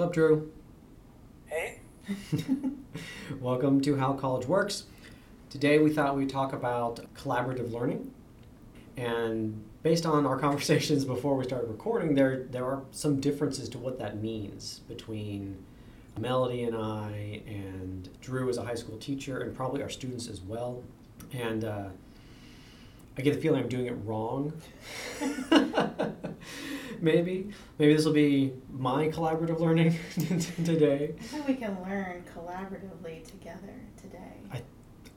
What's up, Drew? Hey. Welcome to How College Works. Today we thought we'd talk about collaborative learning. And based on our conversations before we started recording, there, there are some differences to what that means between Melody and I, and Drew as a high school teacher, and probably our students as well. And uh, I get the feeling I'm doing it wrong. maybe. Maybe this will be my collaborative learning today. I think we can learn collaboratively together today. I,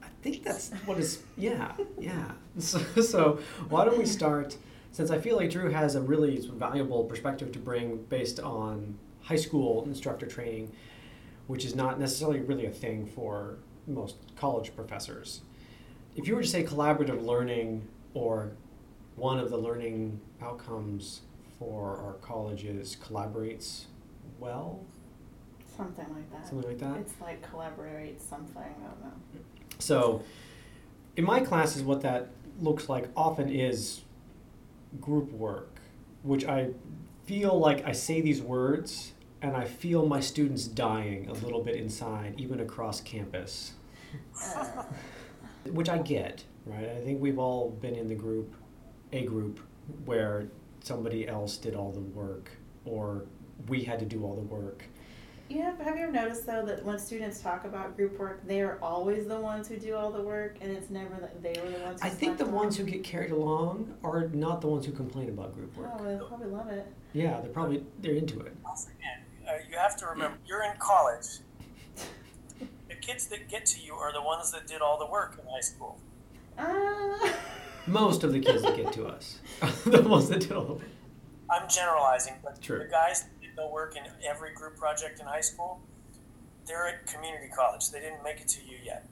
I think that's what is, yeah, yeah. So, so why don't we start, since I feel like Drew has a really valuable perspective to bring based on high school instructor training, which is not necessarily really a thing for most college professors. If you were to say collaborative learning or one of the learning outcomes for our colleges collaborates well, Something like that. something like that. It's like collaborate something. I don't know. So, in my classes, what that looks like often is group work, which I feel like I say these words and I feel my students dying a little bit inside, even across campus, Uh, which I get, right? I think we've all been in the group, a group, where somebody else did all the work or we had to do all the work. Yeah, have, have you ever noticed though that when students talk about group work, they are always the ones who do all the work, and it's never that they were the ones. Who I think the slept ones who get carried along are not the ones who complain about group work. Oh, they probably love it. Yeah, they're probably they're into it. Once again, uh, you have to remember you're in college. The kids that get to you are the ones that did all the work in high school. Uh, Most of the kids that get to us the ones that did all. I'm generalizing, but True. the guys that did the work in every group project in high school, they're at community college. They didn't make it to you yet.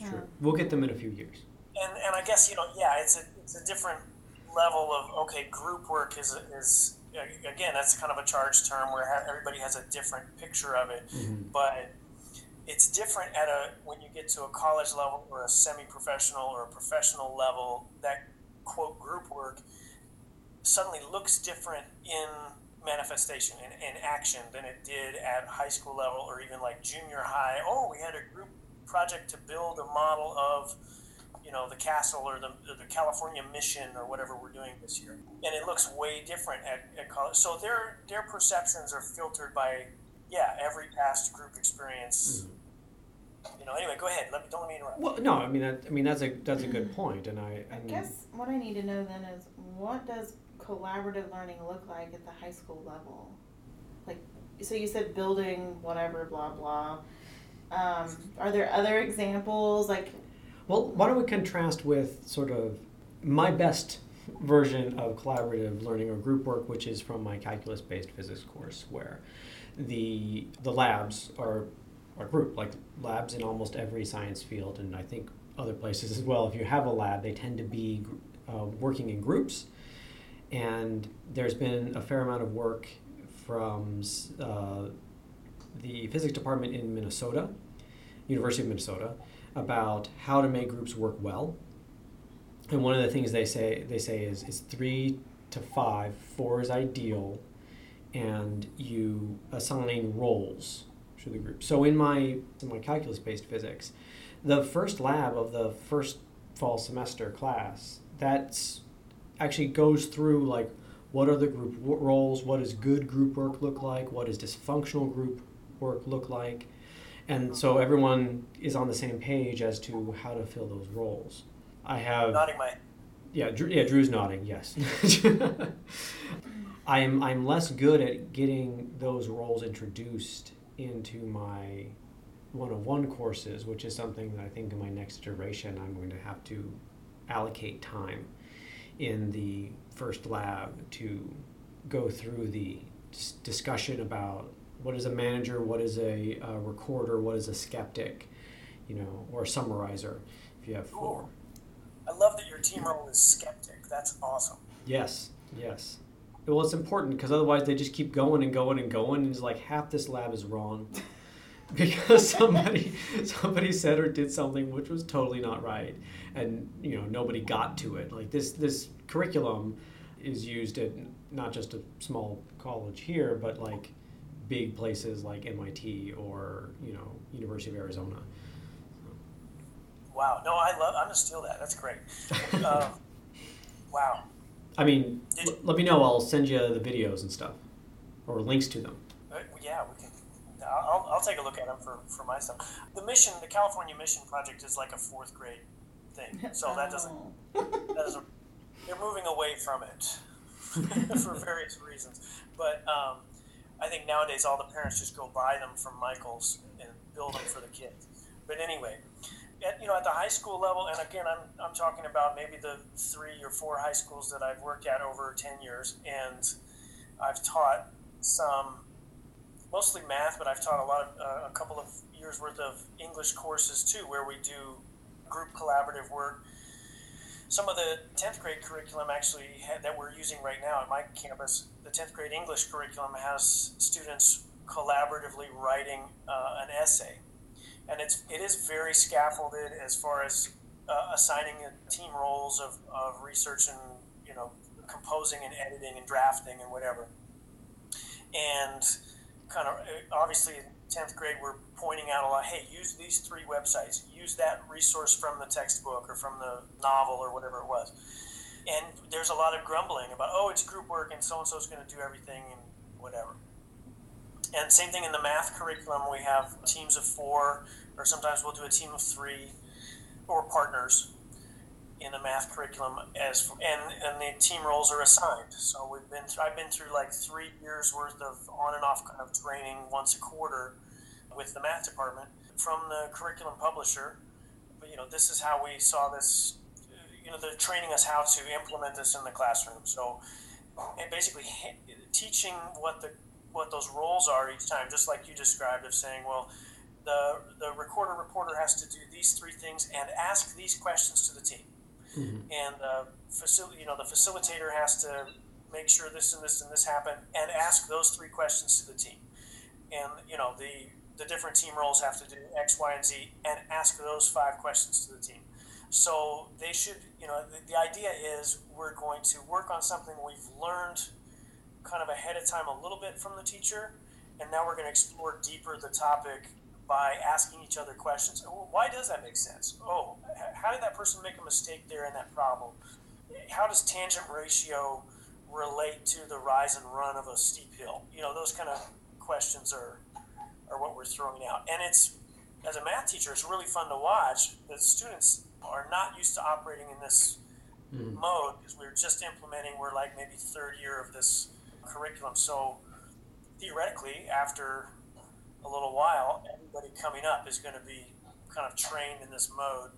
True. We'll get them in a few years. And, and I guess you know, yeah, it's a it's a different level of okay. Group work is is again that's kind of a charged term where everybody has a different picture of it. Mhm. but it's different at a when you get to a college level or a semi-professional or a professional level that quote group work suddenly looks different in manifestation and in action than it did at high school level or even like junior high. Oh we had a group project to build a model of you know the castle or the, the california mission or whatever we're doing this year. And it looks way different at, at college. So their their perceptions are filtered by yeah, every past group experience. You know. Anyway, go ahead. Let me don't let me interrupt. Well, no, I mean, that, I mean that's a that's a good point, and I, I guess what I need to know then is what does collaborative learning look like at the high school level? Like, so you said building whatever, blah blah. Um, are there other examples like? well, why don't we contrast with sort of my best version of collaborative learning or group work, which is from my calculus-based physics course, where the the labs are are group like labs in almost every science field, and I think other places as well. If you have a lab, they tend to be uh, working in groups, and there's been a fair amount of work from uh, the physics department in Minnesota, University of Minnesota, about how to make groups work well. And one of the things they say they say is is three to five, four is ideal, and you assign roles to the group. So in my in my calculus based physics, the first lab of the first fall semester class that's actually goes through like what are the group roles, what does good group work look like, what does dysfunctional group work look like, and so everyone is on the same page as to how to fill those roles. I have Nodding my. yeah, Drew, yeah, Drew's nodding. Yes, I'm I'm less good at getting those roles introduced into my one-on-one courses, which is something that I think in my next iteration I'm going to have to allocate time in the first lab to go through the discussion about what is a manager, what is a, uh recorder, what is a skeptic, you know, or a summarizer. If you have four. I love that your team role is skeptic. That's awesome. Yes, yes. Well, it's important because otherwise they just keep going and going and going, and it's like half this lab is wrong because somebody somebody said or did something which was totally not right, and you know nobody got to it. Like this this curriculum is used at not just a small college here, but like big places like MIT or you know University of Arizona. Wow. No, I love. I'm gonna steal that. That's great. Um, wow. I mean, l- let me know. I'll send you the videos and stuff, or links to them. Uh, yeah, we can. I'll, I'll take a look at them for, for my stuff. The mission, the California Mission Project, is like a fourth grade thing, so that doesn't. Oh. That doesn't. They're moving away from it for various reasons, but um, I think nowadays all the parents just go buy them from Michaels and build them for the kids. But anyway, at, you know, at the high school level, and again, I'm, I'm talking about maybe the three or four high schools that I've worked at over 10 years, and I've taught some, mostly math, but I've taught a lot of, uh, a couple of years worth of English courses too, where we do group collaborative work. Some of the 10th grade curriculum actually had, that we're using right now at my campus, the 10th grade English curriculum has students collaboratively writing uh, an essay and it's it is very scaffolded as far as uh, assigning team roles of, of research and you know composing and editing and drafting and whatever. And kind of obviously in 10th grade we're pointing out a lot hey use these three websites. Use that resource from the textbook or from the novel or whatever it was. And there's a lot of grumbling about oh it's group work and so and so is going to do everything and whatever and same thing in the math curriculum, we have teams of four, or sometimes we'll do a team of three, or partners in the math curriculum as and and the team roles are assigned. So we've been through, I've been through like three years worth of on and off kind of training once a quarter with the math department from the curriculum publisher. But you know, this is how we saw this. You know, they're training us how to implement this in the classroom. So, and basically teaching what the what those roles are each time, just like you described, of saying, well, the the recorder reporter has to do these three things and ask these questions to the team, mm-hmm. and the facility, you know, the facilitator has to make sure this and this and this happen and ask those three questions to the team, and you know the the different team roles have to do X, Y, and Z and ask those five questions to the team. So they should, you know, the, the idea is we're going to work on something we've learned kind of ahead of time a little bit from the teacher, and now we're going to explore deeper the topic by asking each other questions. Oh, why does that make sense? Oh, how did that person make a mistake there in that problem? How does tangent ratio relate to the rise and run of a steep hill? You know, those kind of questions are are what we're throwing out. And it's as a math teacher, it's really fun to watch. The students are not used to operating in this mm. mode because we're just implementing. We're like maybe third year of this curriculum. So theoretically, after a little while, everybody coming up is going to be kind of trained in this mode,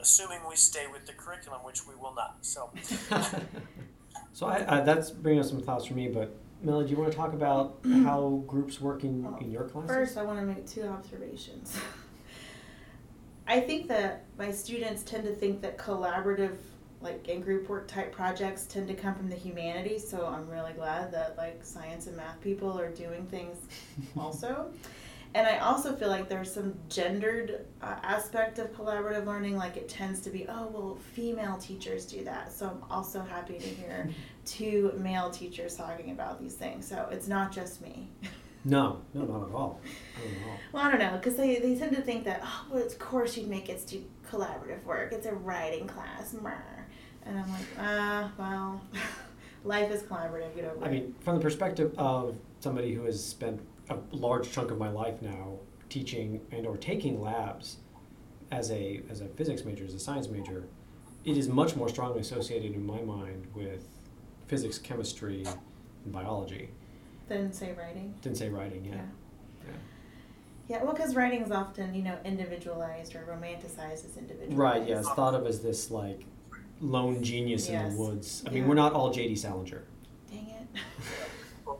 assuming we stay with the curriculum, which we will not. So, so I, I, that's bringing up some thoughts for me. But Melody, do you want to talk about how groups work in, in your classes? First, I want to make two observations. I think that my students tend to think that collaborative like in group work type projects tend to come from the humanities so i'm really glad that like science and math people are doing things also and i also feel like there's some gendered uh, aspect of collaborative learning like it tends to be oh well female teachers do that so i'm also happy to hear two male teachers talking about these things so it's not just me no, no, not at all. Not at all. Well, I don't know, because they, they tend to think that, oh, well, of course you'd make it do collaborative work. It's a writing class. And I'm like, ah, uh, well, life is collaborative. Get over I mean, from the perspective of somebody who has spent a large chunk of my life now teaching and or taking labs as a as a physics major, as a science major, it is much more strongly associated in my mind with physics, chemistry, and biology. Than say writing. Than say writing, yeah. Yeah. Yeah, well, because writing is often, you know, individualized or romanticized as individualized. Right. Yeah, it's thought of as this like lone genius yes. in the woods. I mean, we're not all J.D. Salinger. Dang it.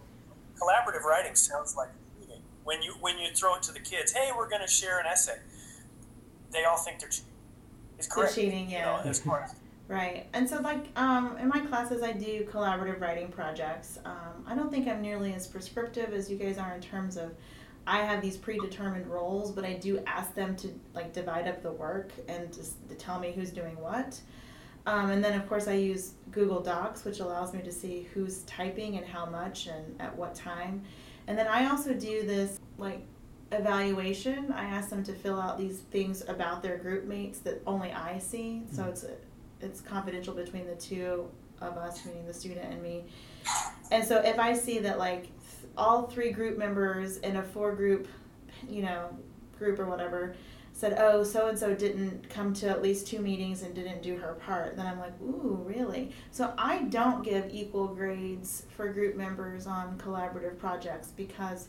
collaborative writing sounds like reading. When you when you throw it to the kids, hey, we're going to share an essay. They all think they're cheating. It's correct. They're cheating, yeah. You know, as, Right. And so, like, um, in my classes, I do collaborative writing projects. Um, I don't think I'm nearly as prescriptive as you guys are in terms of I have these predetermined roles, but I do ask them to, like, divide up the work and just to tell me who's doing what. Um, and then, of course, I use Google Docs, which allows me to see who's typing and how much and at what time. And then I also do this like evaluation. I ask them to fill out these things about their group mates that only I see. So it's it's confidential between the two of us, meaning the student and me. And so if I see that like all three group members in a four group, you know, group or whatever said, oh, so and so didn't come to at least two meetings and didn't do her part, then I'm like, ooh, really? So I don't give equal grades for group members on collaborative projects because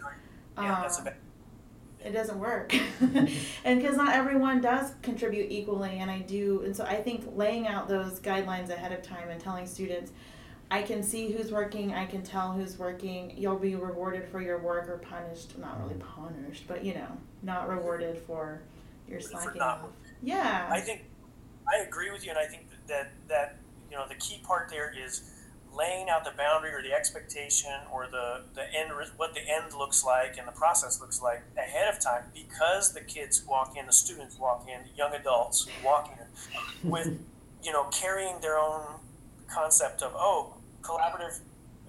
Yeah, that's a um, it doesn't work and because not everyone does contribute equally and i do and so i think laying out those guidelines ahead of time and telling students i can see who's working i can tell who's working you'll be rewarded for your work or punished not really punished but you know not rewarded for your For slacking off yeah I think I agree with you, and I think that that you know the key part there is laying out the boundary or the expectation or the the end what the end looks like and the process looks like ahead of time because the kids walk in, the students walk in, the young adults walk in with you know carrying their own concept of oh collaborative.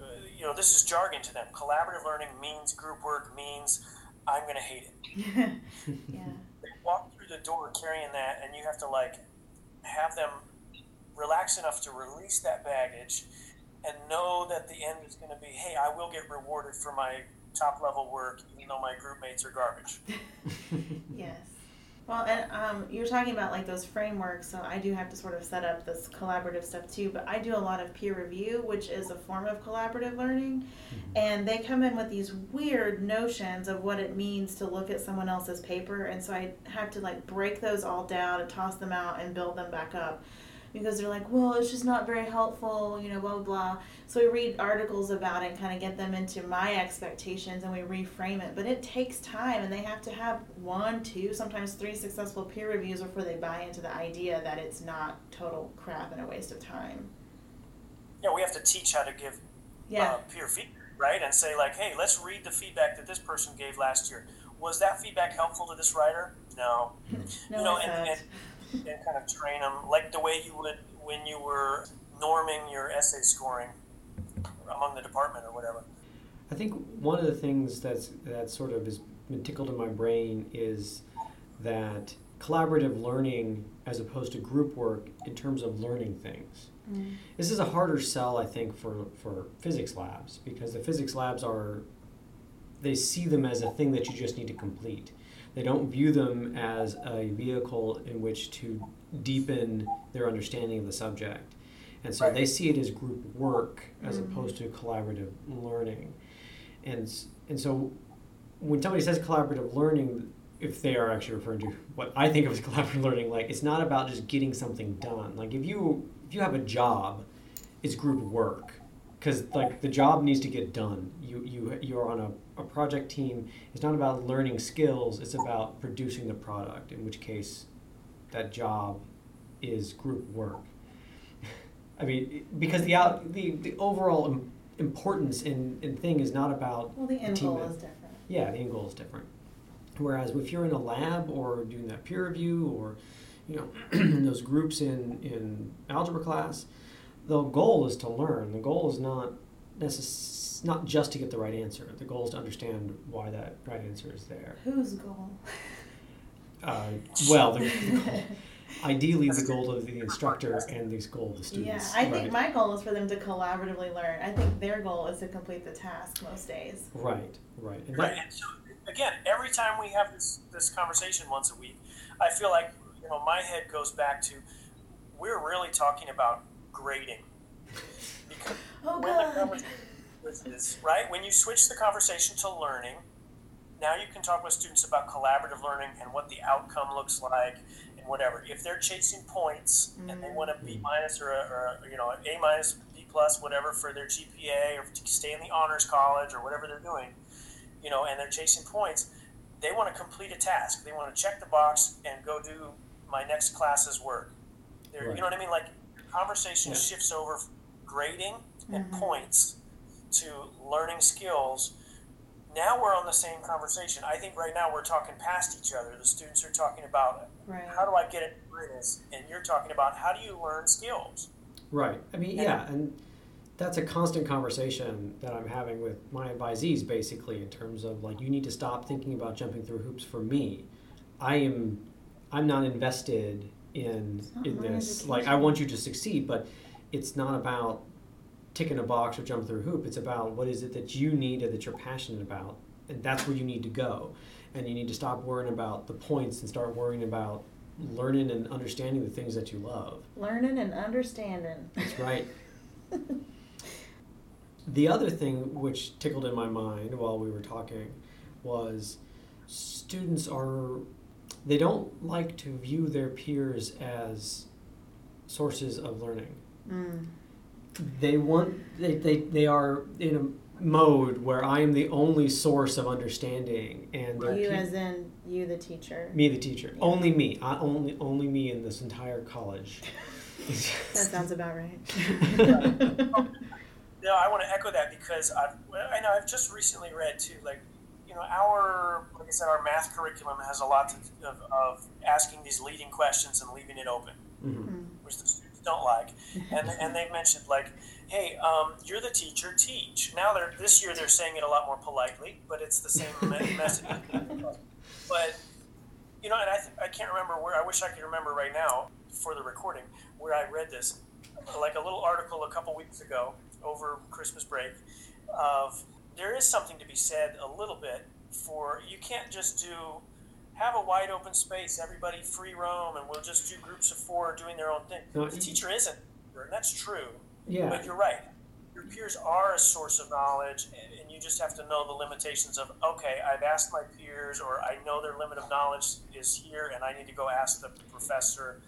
Uh, you know this is jargon to them. Collaborative learning means group work means I'm going to hate it yeah they walk through the door carrying that, and you have to like have them relax enough to release that baggage and know that the end is going to be, hey, I will get rewarded for my top level work, even though my group mates are garbage. Yes. Well, and um, you're talking about like those frameworks, so I do have to sort of set up this collaborative stuff too. But I do a lot of peer review, which is a form of collaborative learning, and they come in with these weird notions of what it means to look at someone else's paper, and so I have to like break those all down and toss them out and build them back up. Because they're like, well, it's just not very helpful, you know, blah, blah, blah. So we read articles about it and kind of get them into my expectations and we reframe it. But it takes time and they have to have one, two, sometimes three successful peer reviews before they buy into the idea that it's not total crap and a waste of time. Yeah, we have to teach how to give Yeah. uh, peer feedback, right? And say, like, hey, let's read the feedback that this person gave last year. Was that feedback helpful to this writer? No. no you know, and, and, and kind of train them like the way you would when you were norming your essay scoring among the department or whatever. I think one of the things that's that sort of has been tickled in my brain is that collaborative learning as opposed to group work in terms of learning things. Mm. This is a harder sell, I think, for, for physics labs because the physics labs are they see them as a thing that you just need to complete. They don't view them as a vehicle in which to deepen their understanding of the subject. And so Right. they see it as group work as Mhm. opposed to collaborative learning. And, and so when somebody says collaborative learning, if they are actually referring to what I think of as collaborative learning, like it's not about just getting something done. Like if you if you have a job, it's group work because like the job needs to get done. You you you're on a, a project team. It's not about learning skills. It's about producing the product. In which case, that job is group work. I mean, because the out the, the overall im- importance in, in thing is not about Well, the end goal is different. yeah, the end goal is different. Whereas if you're in a lab or doing that peer review or, you know, those groups in, in algebra class, the goal is to learn. The goal is not necess- not just to get the right answer. The goal is to understand why that right answer is there. Whose goal? Uh, well, the, ideally the goal of the instructor and the goal of the students. Yeah, students. I think right. my goal is for them to collaboratively learn. I think their goal is to complete the task most days. right, right. And Right. that, And so again, every time we have this this conversation once a week, I feel like you know my head goes back to we're really talking about grading because Oh god. this, right? When you switch the conversation to learning, now you can talk with students about collaborative learning and what the outcome looks like and whatever. If they're chasing points and they want a B mm. minus or a, or a you know an A minus, B plus, whatever for their GPA or to stay in the honors college or whatever they're doing, you know, and they're chasing points, they want to complete a task. They want to check the box and go do my next class's work. Right. You know what I mean? Like conversation Yeah. shifts over grading and Mhm. points to learning skills. Now we're on the same conversation. I think right now we're talking past each other. The students are talking about Right. how do I get it and you're talking about how do you learn skills. Right. I mean, yeah, and that's a constant conversation that I'm having with my advisees basically in terms of like you need to stop thinking about jumping through hoops for me. I am I'm not invested in in this. Like I want you to succeed, but it's not about ticking a box or jumping through a hoop. It's about what is it that you need and that you're passionate about. And that's where you need to go. And you need to stop worrying about the points and start worrying about learning and understanding the things that you love. Learning and understanding. That's right. The other thing which tickled in my mind while we were talking was students are they don't like to view their peers as sources of learning. Mm. They want they, they, they are in a mode where I am the only source of understanding and their You pe- as in you the teacher. me the teacher. Yeah. Only me. I only only me in this entire college. That sounds about right. No, I want to echo that because I've, well, I know I've just recently read too, like, you know, our, like I said, our math curriculum has a lot to, of, of asking these leading questions and leaving it open, Mhm. Mm. which the students don't like. And, and they've mentioned like, hey, um, you're the teacher, teach. Now they're, this year they're saying it a lot more politely, but it's the same message. But, you know, and I, th- I can't remember where, I wish I could remember right now for the recording, where I read this, like a little article a couple weeks ago over Christmas break of there is something to be said a little bit for you can't just do have a wide open space, everybody free roam, and we'll just do groups of four doing their own thing. No, the teacher isn't, and that's true. Yeah. But you're right. Your peers are a source of knowledge, and- and you just have to know the limitations of, okay, I've asked my peers, or I know their limit of knowledge is here, and I need to go ask the professor.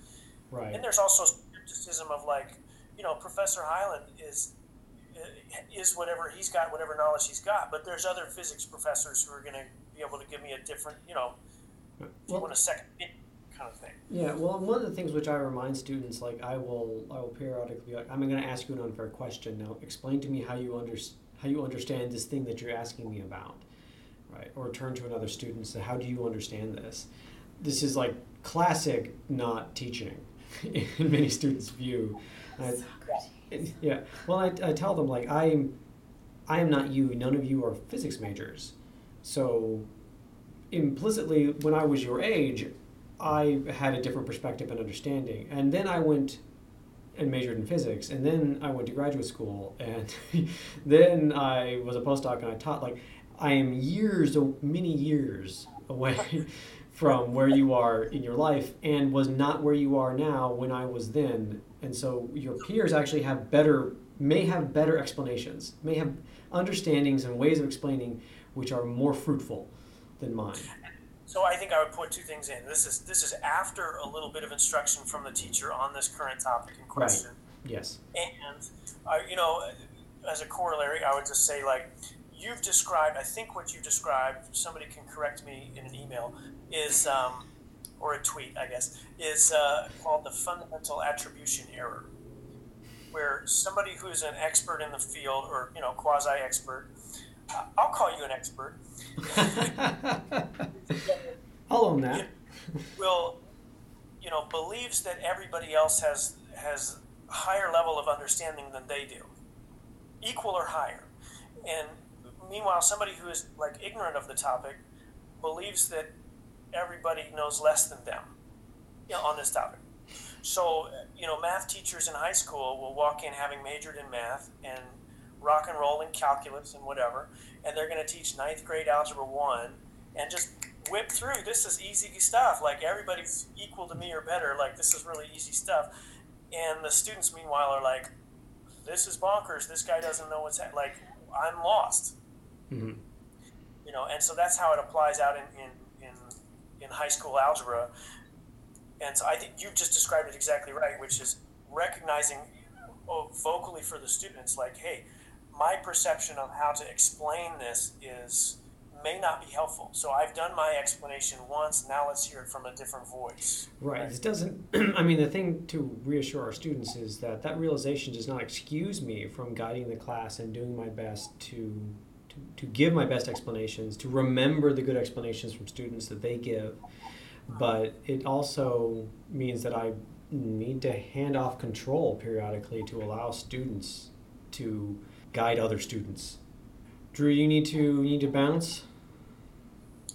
Right. And there's also skepticism of, like, you know, Professor Highland is Uh, is whatever he's got, whatever knowledge he's got. But there's other physics professors who are going to be able to give me a different, you know, if you want a second opinion kind of thing. Yeah, well, one of the things which I remind students, like I will, I will periodically be like, I'm going to ask you an unfair question. Now, explain to me how you under, how you understand this thing that you're asking me about, right? Or turn to another student and say, how do you understand this? This is like classic not teaching in many students' view. I- yeah. Well, I, I tell them like I'm, I am not you. None of you are physics majors, so implicitly, when I was your age, I had a different perspective and understanding. And then I went and majored in physics, and then I went to graduate school, and then I was a postdoc and I taught. Like, I am years, many years away from where you are in your life, and was not where you are now when I was then. And so your peers actually have better, may have better explanations, may have understandings and ways of explaining which are more fruitful than mine. So I think I would put two things in. This is this is after a little bit of instruction from the teacher on this current topic in question, Right. Yes. and uh, you know, as a corollary, I would just say like you've described. I think what you described. Somebody can correct me in an email. Is um, or a tweet, I guess, is uh, called the fundamental attribution error, where somebody who's an expert in the field or you know quasi expert. Uh, I'll call you an expert. I'll own that. will you know believes that everybody else has has higher level of understanding than they do equal or higher and meanwhile somebody who is like ignorant of the topic believes that everybody knows less than them you know, on this topic. So you know math teachers in high school will walk in having majored in math and rock and roll in calculus and whatever and they're going to teach ninth grade algebra 1 and just whip through this is easy stuff. Like everybody's equal to me or better. Like this is really easy stuff. And the students meanwhile are like this is bonkers. This guy doesn't know what's ha-. like i'm lost. Hmm you know and so that's how it applies out in in, in, high school algebra and so i think you've just described it exactly right which is recognizing oh, vocally for the students like hey my perception of how to explain this is may not be helpful so i've done my explanation once now let's hear it from a different voice Right. It doesn't. I mean, the thing to reassure our students is that that realization does not excuse me from guiding the class and doing my best to to give my best explanations, to remember the good explanations from students that they give. But it also means that I need to hand off control periodically to allow students to guide other students. Drew, you need to you need to bounce.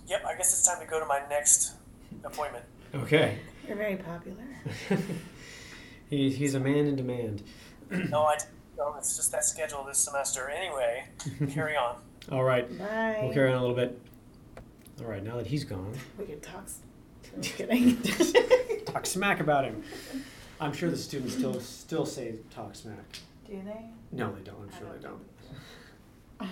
Yep, I guess it's time to go to my next appointment. Okay. You're very popular. he, he's a man in demand. no, I no, it's just that schedule this semester. Anyway, carry on. All right. Bye. We'll carry on a little bit. All right, now that he's gone, We can talk. s- I'm kidding. talk smack about him. I'm sure the students still still say talk smack. Do they? No, they don't. I'm sure they don't.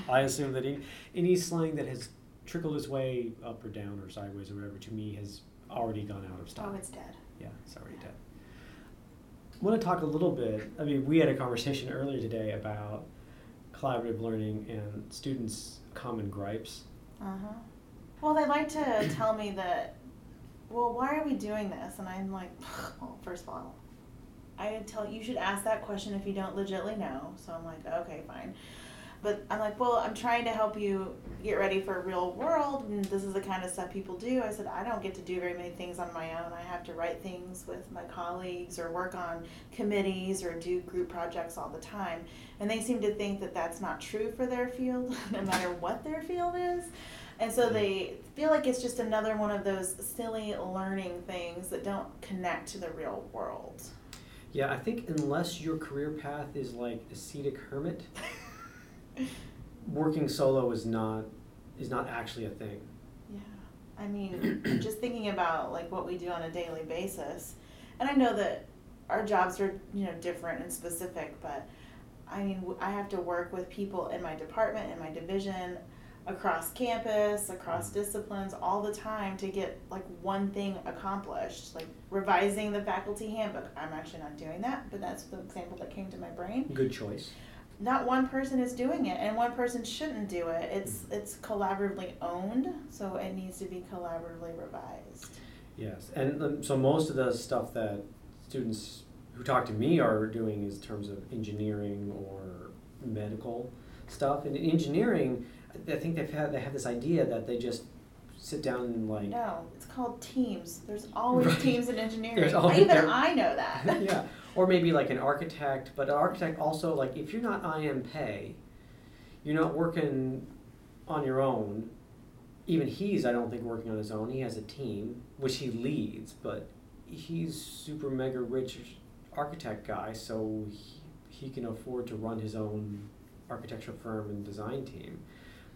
I assume that any, any slang that has trickled its way up or down or sideways or whatever to me has already gone out of style. Oh, it's dead. Yeah, it's already dead. I want to talk a little bit. I mean, we had a conversation earlier today about collaborative learning and students' common gripes. Uh huh. Well, they like to tell me that. Well, why are we doing this? And I'm like, well, first of all, I tell you should ask that question if you don't legitly know. So I'm like, okay, fine. But I'm like, well, I'm trying to help you get ready for real world, and this is the kind of stuff people do. I said, I don't get to do very many things on my own. I have to write things with my colleagues, or work on committees, or do group projects all the time. And they seem to think that that's not true for their field, no matter what their field is. And so they feel like it's just another one of those silly learning things that don't connect to the real world. Yeah, I think unless your career path is like ascetic hermit, working solo is not is not actually a thing. Yeah. I mean, just thinking about like what we do on a daily basis. And I know that our jobs are, you know, different and specific, but I mean, I have to work with people in my department, in my division, across campus, across mm-hmm. disciplines all the time to get like one thing accomplished, like revising the faculty handbook. I'm actually not doing that, but that's the example that came to my brain Good choice. Not one person is doing it and one person shouldn't do it it's it's collaboratively owned so it needs to be collaboratively revised Yes, and um, so most of the stuff that students who talk to me are doing is terms of engineering or medical stuff. And in engineering, I I think they've had they have this idea that they just sit down and like no it's called teams there's always Right. teams in engineering always- even i know that yeah, or maybe like an architect. But an architect also like if you're not I.M. Pei, you're not working on your own. Even he's I don't think working on his own. He has a team which he leads, but he's super mega rich architect guy, so he, he can afford to run his own architectural firm and design team.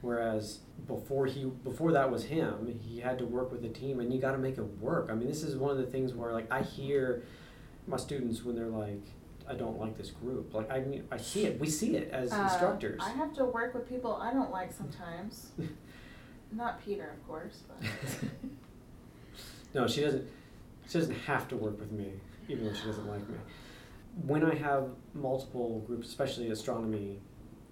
Whereas before he before that was him, he had to work with a team, and you got to make it work. I mean, this is one of the things where like I hear my students when they're like, "I don't like this group." Like I mean, I see it. We see it as Uh, instructors. i have to work with people i don't like sometimes not peter of course but no, she doesn't. She doesn't have to work with me, even though she doesn't like me. When I have multiple groups, especially astronomy,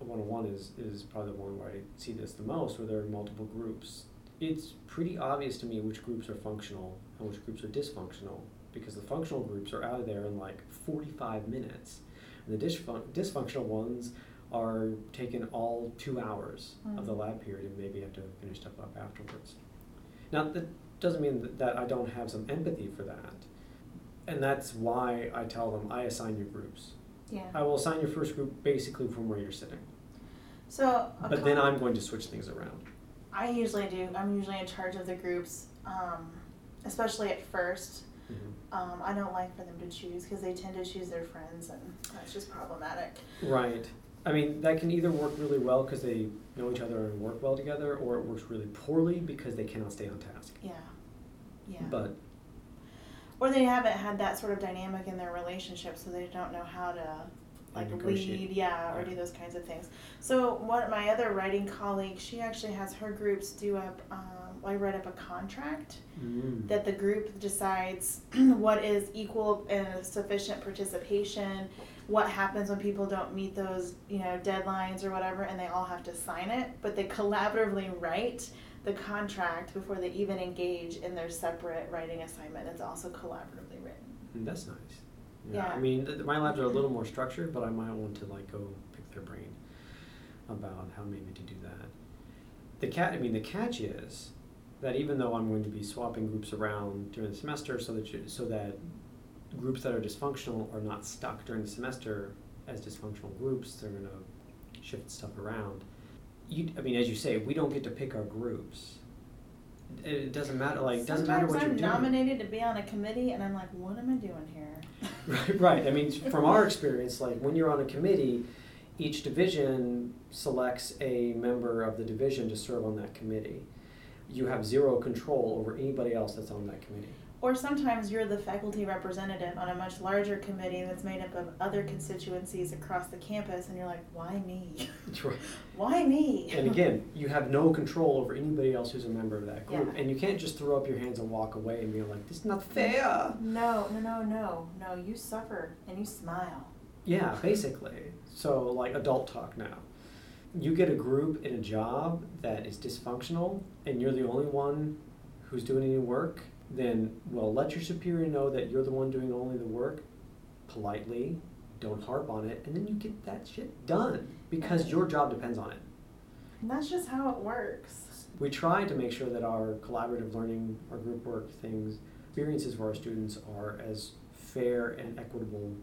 one on one is is probably the one where I see this the most, where there are multiple groups. It's pretty obvious to me which groups are functional and which groups are dysfunctional because the functional groups are out of there in like forty five minutes, and the dysfun- dysfunctional ones are taking all two hours of the Mm. lab period and maybe have to finish stuff up afterwards. Now, that doesn't mean that, that I don't have some empathy for that. And that's why I tell them I assign you groups. yeah I will assign your first group basically from where you're sitting. So But then I'm going to switch things around. i usually do i'm usually in charge of the groups um, especially at first Mhm. um, I don't like for them to choose because they tend to choose their friends, and that's just problematic. Right. I mean, that can either work really well because they know each other and work well together, or it works really poorly because they cannot stay on task. Yeah, yeah. But or they haven't had that sort of dynamic in their relationship, so they don't know how to like lead, yeah, or do those kinds of things. So one my other writing colleague, she actually has her groups do up. Um, I write up a contract mm, that the group decides what is equal and sufficient participation, what happens when people don't meet those, you know, deadlines or whatever, and they all have to sign it, but they collaboratively write the contract before they even engage in their separate writing assignment. It's also collaboratively written. mm, that's nice. Yeah. I mean, th- my labs are a little more structured, but I might want to like go pick their brain about how maybe to do that. The cat. I mean, the catch is that even though I'm going to be swapping groups around during the semester, so that you, so that groups that are dysfunctional are not stuck during the semester as dysfunctional groups. They're going to shift stuff around. You, I mean, as you say, we don't get to pick our groups. It, doesn't matter. Like, doesn't matter what I'm you're doing. nominated to be on a committee, and I'm like, what am I doing here? Right, right. I mean, from our experience, like when you're on a committee, each division selects a member of the division to serve on that committee. You have zero control over anybody else that's on that committee. Or sometimes you're the faculty representative on a much larger committee that's made up of other constituencies across the campus, and you're like, why me? why me? And again, you have no control over anybody else who's a member of that group. Yeah. And you can't just throw up your hands and walk away and be like, this is not fair. No, no, no, no, no. You suffer and you smile. Yeah, basically. So, like adult talk now. You get a group in a job that is dysfunctional and you're the only one who's doing any work, then, well, let your superior know that you're the one doing only the work politely. Don't harp on it, and then you get that shit done because your job depends on it. And that's just how it works. We try to make sure that our collaborative learning, our group work things, experiences for our students are as fair and equitable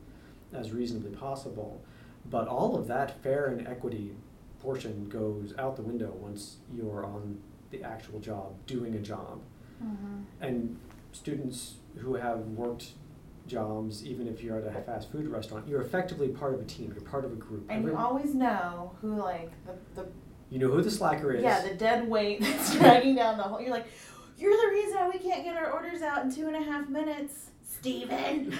as reasonably possible. But all of that fair and equity portion goes out the window once you're on the actual job, doing a job. Mm-hmm. And students who have worked jobs, even if you're at a fast food restaurant, you're effectively part of a team, you're part of a group. And you always know who, like, the, the you know who the slacker is. yeah, the dead weight that's dragging down the whole. You're like, you're the reason why we can't get our orders out in two and a half minutes, Steven.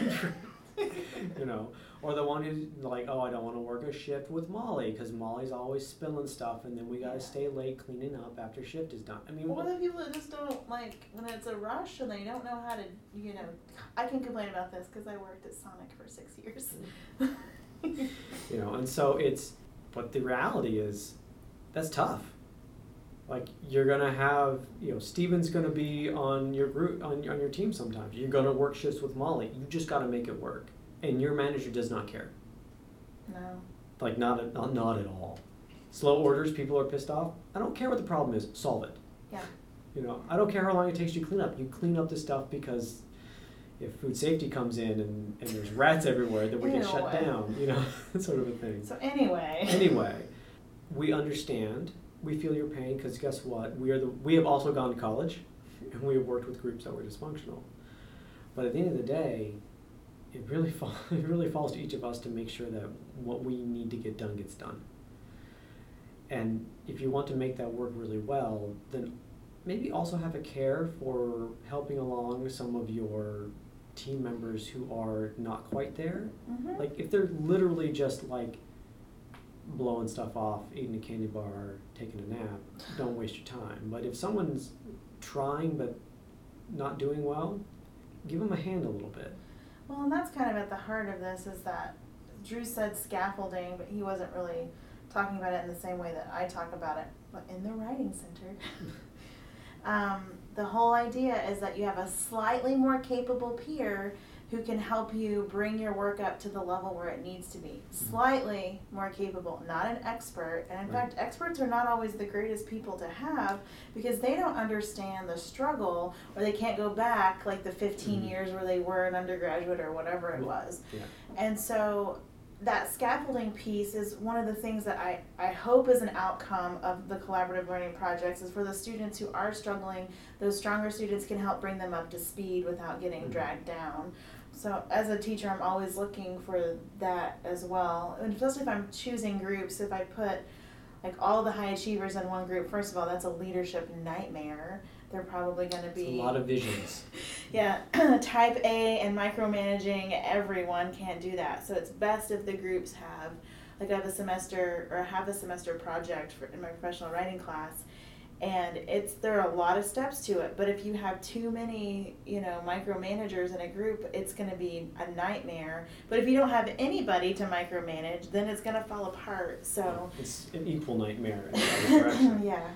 you know, or the one who's like, oh, I don't want to work a shift with Molly because Molly's always spilling stuff, and then we gotta Yeah. stay late cleaning up after shift is done. I mean, What well, are the people that just don't like when it's a rush and they don't know how to, you know? I can complain about this because I worked at Sonic for six years. you know, and so it's, but the reality is, that's tough. Like you're gonna have, you know, Steven's gonna be on your group on on your team sometimes. You're gonna work shifts with Molly. You just gotta make it work, and your manager does not care. no. Like not at, not not at all. Slow orders, people are pissed off. I don't care what the problem is. Solve it. Yeah. You know, I don't care how long it takes you to clean up. You clean up the stuff because if food safety comes in and, and there's rats everywhere, then we get shut Ew. down. You know, that sort of a thing. So anyway. Anyway, we understand. We feel your pain because guess what? We are the we have also gone to college, and we have worked with groups that were dysfunctional. But at the end of the day, it really fall, it really falls to each of us to make sure that what we need to get done gets done. And if you want to make that work really well, then maybe also have a care for helping along some of your team members who are not quite there. Mhm. Like if they're literally just like blowing stuff off, eating a candy bar, taking a nap, don't waste your time. But if someone's trying but not doing well, give them a hand a little bit. Well, and that's kind of at the heart of this is that Drew said scaffolding, but he wasn't really talking about it in the same way that I talk about it, but in the writing center. um, the whole idea is that you have a slightly more capable peer who can help you bring your work up to the level where it needs to be. Slightly more capable, not an expert. And in Right. fact, experts are not always the greatest people to have because they don't understand the struggle or they can't go back like the 15 Mhm. years where they were an undergraduate or whatever it was. Yeah. And so that scaffolding piece is one of the things that I, I hope is an outcome of the collaborative learning projects is for the students who are struggling, those stronger students can help bring them up to speed without getting Mhm. dragged down. So as a teacher, I'm always looking for that as well. And especially if I'm choosing groups, if I put like all the high achievers in one group, first of all, that's a leadership nightmare. They're probably going to It's be a lot of visions. yeah, type A and micromanaging everyone can't do that. So it's best if the groups have, like, I have a semester or have a semester project for, in my professional writing class, and it's there are a lot of steps to it. But if you have too many, you know, micromanagers in a group, it's going to be a nightmare. But if you don't have anybody to micromanage, then it's going to fall apart. So It's an equal nightmare in the other direction. yeah,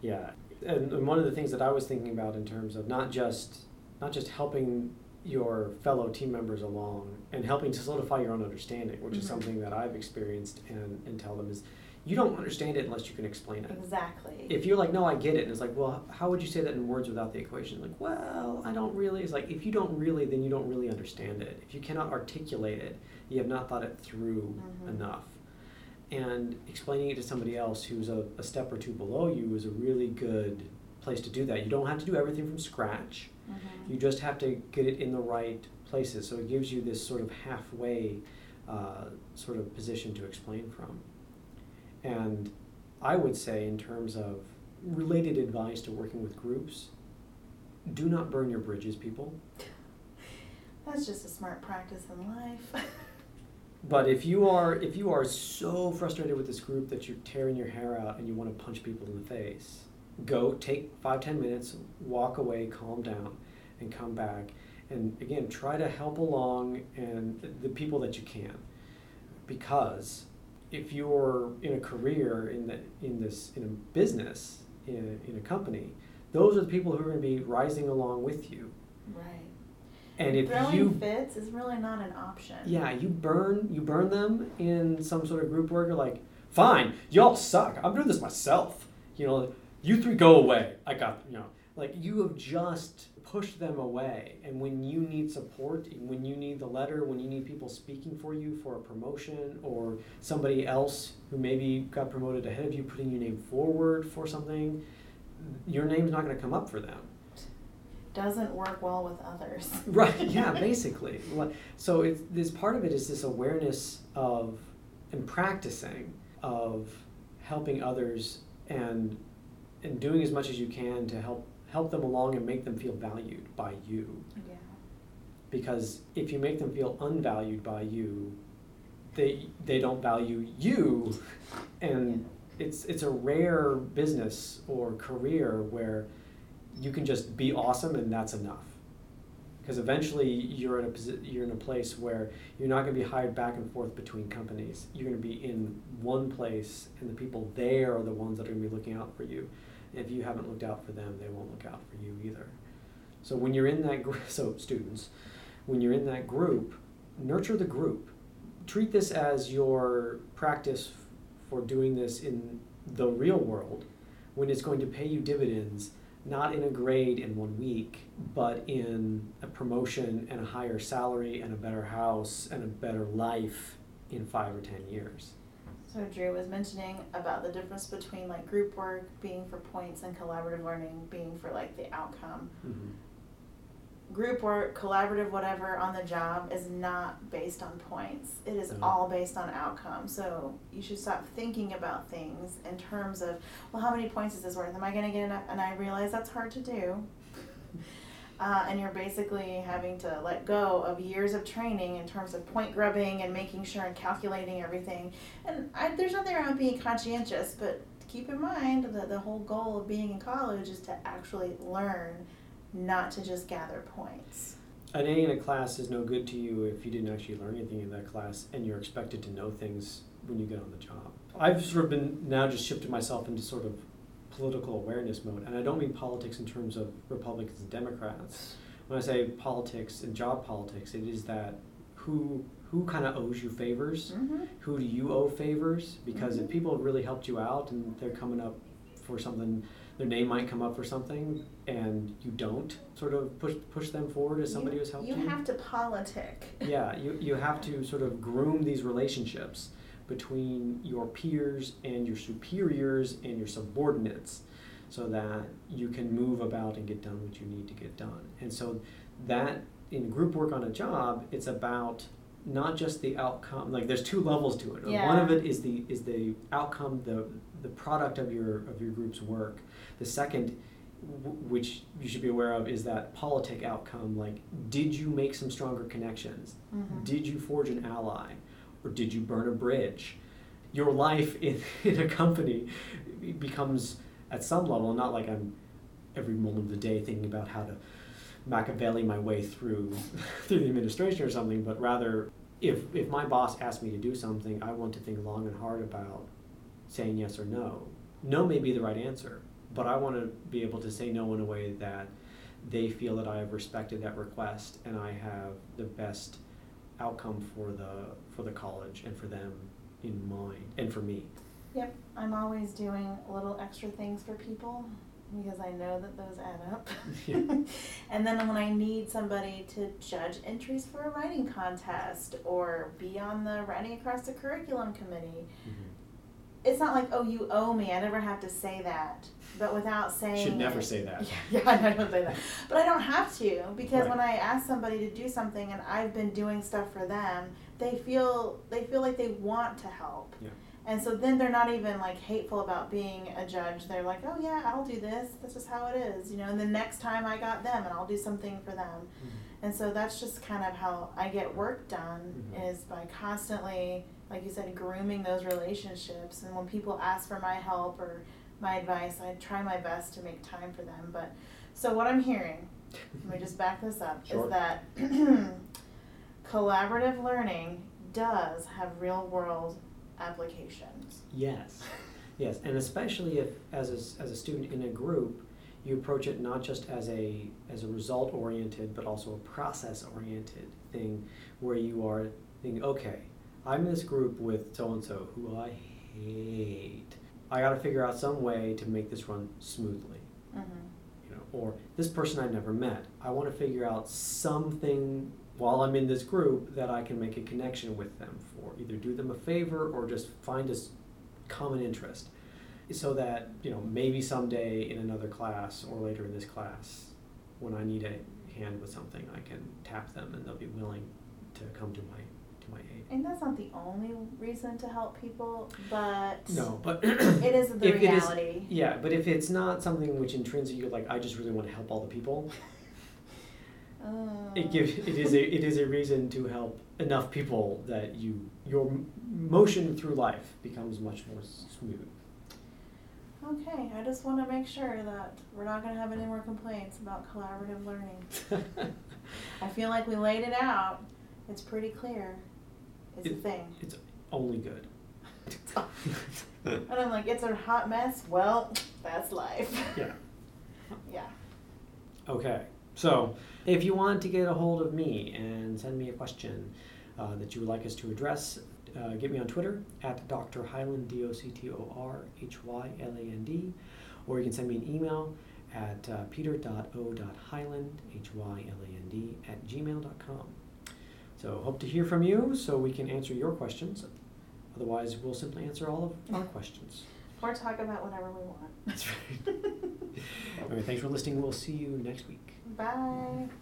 Yeah, and, and one of the things that I was thinking about in terms of not just not just helping your fellow team members along and helping to solidify your own understanding, which is Mhm. something that I've experienced and, and tell them is you don't understand it unless you can explain it. Exactly. If you're like, no, I get it, and it's like, well, how would you say that in words without the equation? Like, well, I don't really. It's like, if you don't really, then you don't really understand it. If you cannot articulate it, you have not thought it through Mhm. enough. And explaining it to somebody else who's a, a step or two below you is a really good place to do that. You don't have to do everything from scratch. Mhm. You just have to get it in the right places. So it gives you this sort of halfway uh, sort of position to explain from. And I would say, in terms of related advice to working with groups, do not burn your bridges, people. That's just a smart practice in life. But if you are if you are so frustrated with this group that you're tearing your hair out and you want to punch people in the face, go take five ten minutes, walk away, calm down, and come back. And again, try to help along and the people that you can, because if you're in a career in the in this in a business in a, in a company, those are the people who are going to be rising along with you. right. And if Throwing you fits is really not an option. yeah, you burn you burn them in some sort of group work. You're like, fine, y'all suck. I'm doing this myself. You know, you three go away. I got you know, like you have just pushed them away. And when you need support, when you need the letter, when you need people speaking for you for a promotion, or somebody else who maybe got promoted ahead of you putting your name forward for something, your name's not going to come up for them. Doesn't work well with others. Right. Yeah. Basically. So it's this part of it is this awareness of and practicing of helping others and and doing as much as you can to help help them along and make them feel valued by you. Yeah. Because if you make them feel unvalued by you, they they don't value you, and it's it's a rare business or career where you can just be awesome and that's enough. Because eventually you're in a you're in a place where you're not going to be hired back and forth between companies. You're going to be in one place and the people there are the ones that are going to be looking out for you if you haven't looked out for them they won't look out for you either so when you're in that group so students when you're in that group nurture the group treat this as your practice for doing this in the real world when it's going to pay you dividends not in a grade in one week, but in a promotion and a higher salary and a better house and a better life in five or ten years. So Drew was mentioning about the difference between like group work being for points and collaborative learning being for like the outcome. Mm-hmm. Group work, collaborative, whatever on the job is not based on points. It is No. all based on outcome. So you should stop thinking about things in terms of, well, how many points is this worth? Am I going to get enough? And I realize that's hard to do. Uh, and you're basically having to let go of years of training in terms of point grubbing and making sure and calculating everything. And I, there's nothing wrong with being conscientious, but keep in mind that the whole goal of being in college is to actually learn, not to just gather points. An A in a class is no good to you if you didn't actually learn anything in that class and you're expected to know things when you get on the job. I've sort of been now just shifted myself into sort of political awareness mode, and I don't mean politics in terms of Republicans and Democrats. When I say politics and job politics, it is that who who kind of owes you favors, Mm-hmm. who do you owe favors? Because if Mhm. people really helped you out and they're coming up for something, their name might come up for something, and you don't sort of push push them forward as somebody you, who's helped you you. have to politic. yeah, you you have to sort of groom these relationships between your peers and your superiors and your subordinates, so that you can move about and get done what you need to get done. And so that in group work on a job, it's about not just the outcome like there's two levels to it yeah. one of it is the is the outcome the the product of your of your group's work the second w- which you should be aware of is that politic outcome like did you make some stronger connections Mhm. did you forge an ally or did you burn a bridge your life in, in a company becomes at some level not like i'm every moment of the day thinking about how to Machiavelli my way through through the administration or something, but rather if if my boss asks me to do something, I want to think long and hard about saying yes or no. No may be the right answer, but I want to be able to say no in a way that they feel that I have respected that request and I have the best outcome for the for the college and for them in mind and for me. Yep, I'm always doing little extra things for people because I know that those add up. Yeah. and then when I need somebody to judge entries for a writing contest or be on the writing across the curriculum committee, Mhm. It's not like, oh, you owe me. I never have to say that. But without saying Should never it- say that. Yeah, yeah, I don't say that. But I don't have to because Right. when I ask somebody to do something and I've been doing stuff for them, they feel they feel like they want to help. Yeah. And so then they're not even like hateful about being a judge. They're like, oh yeah, I'll do this. This is how it is, you know. And the next time I got them, and I'll do something for them. Mhm. And so that's just kind of how I get work done Mhm. is by constantly, like you said, grooming those relationships. And when people ask for my help or my advice, I try my best to make time for them. But so what I'm hearing, let me just back this up, Sure. is that collaborative learning does have real world applications. Yes, yes, and especially if, as a, as a student in a group, you approach it not just as a as a result oriented, but also a process oriented thing, where you are thinking, okay, I'm in this group with so and so who I hate. I got to figure out some way to make this run smoothly, Mm-hmm. you know, or this person I've never met. I want to figure out something while I'm in this group that I can make a connection with them for either do them a favor or just find a common interest so that you know maybe someday in another class or later in this class when I need a hand with something I can tap them and they'll be willing to come to my to my aid. And that's not the only reason to help people, but No, but it is the it is- reality. yeah, but if it's not something which intrinsically you're like I just really want to help all the people, Uh, it gives it is a it is a reason to help enough people that you your motion through life becomes much more smooth. Okay, I just want to make sure that we're not going to have any more complaints about collaborative learning. I feel like we laid it out. It's pretty clear. It's a It- thing. It's only good. And I'm like, it's a hot mess. Well, that's life. Yeah. Yeah. Okay. So, if you want to get a hold of me and send me a question uh, that you would like us to address, uh, get me on Twitter at Dr. Hyland, D O C T O R H Y L A N D, or you can send me an email at uh, peter.o.hyland, H Y L A N D, at gmail.com. So, hope to hear from you so we can answer your questions. Otherwise, we'll simply answer all of our questions. Or talk about whatever we want. That's right. Okay, thanks for listening. We'll see you next week. Bye.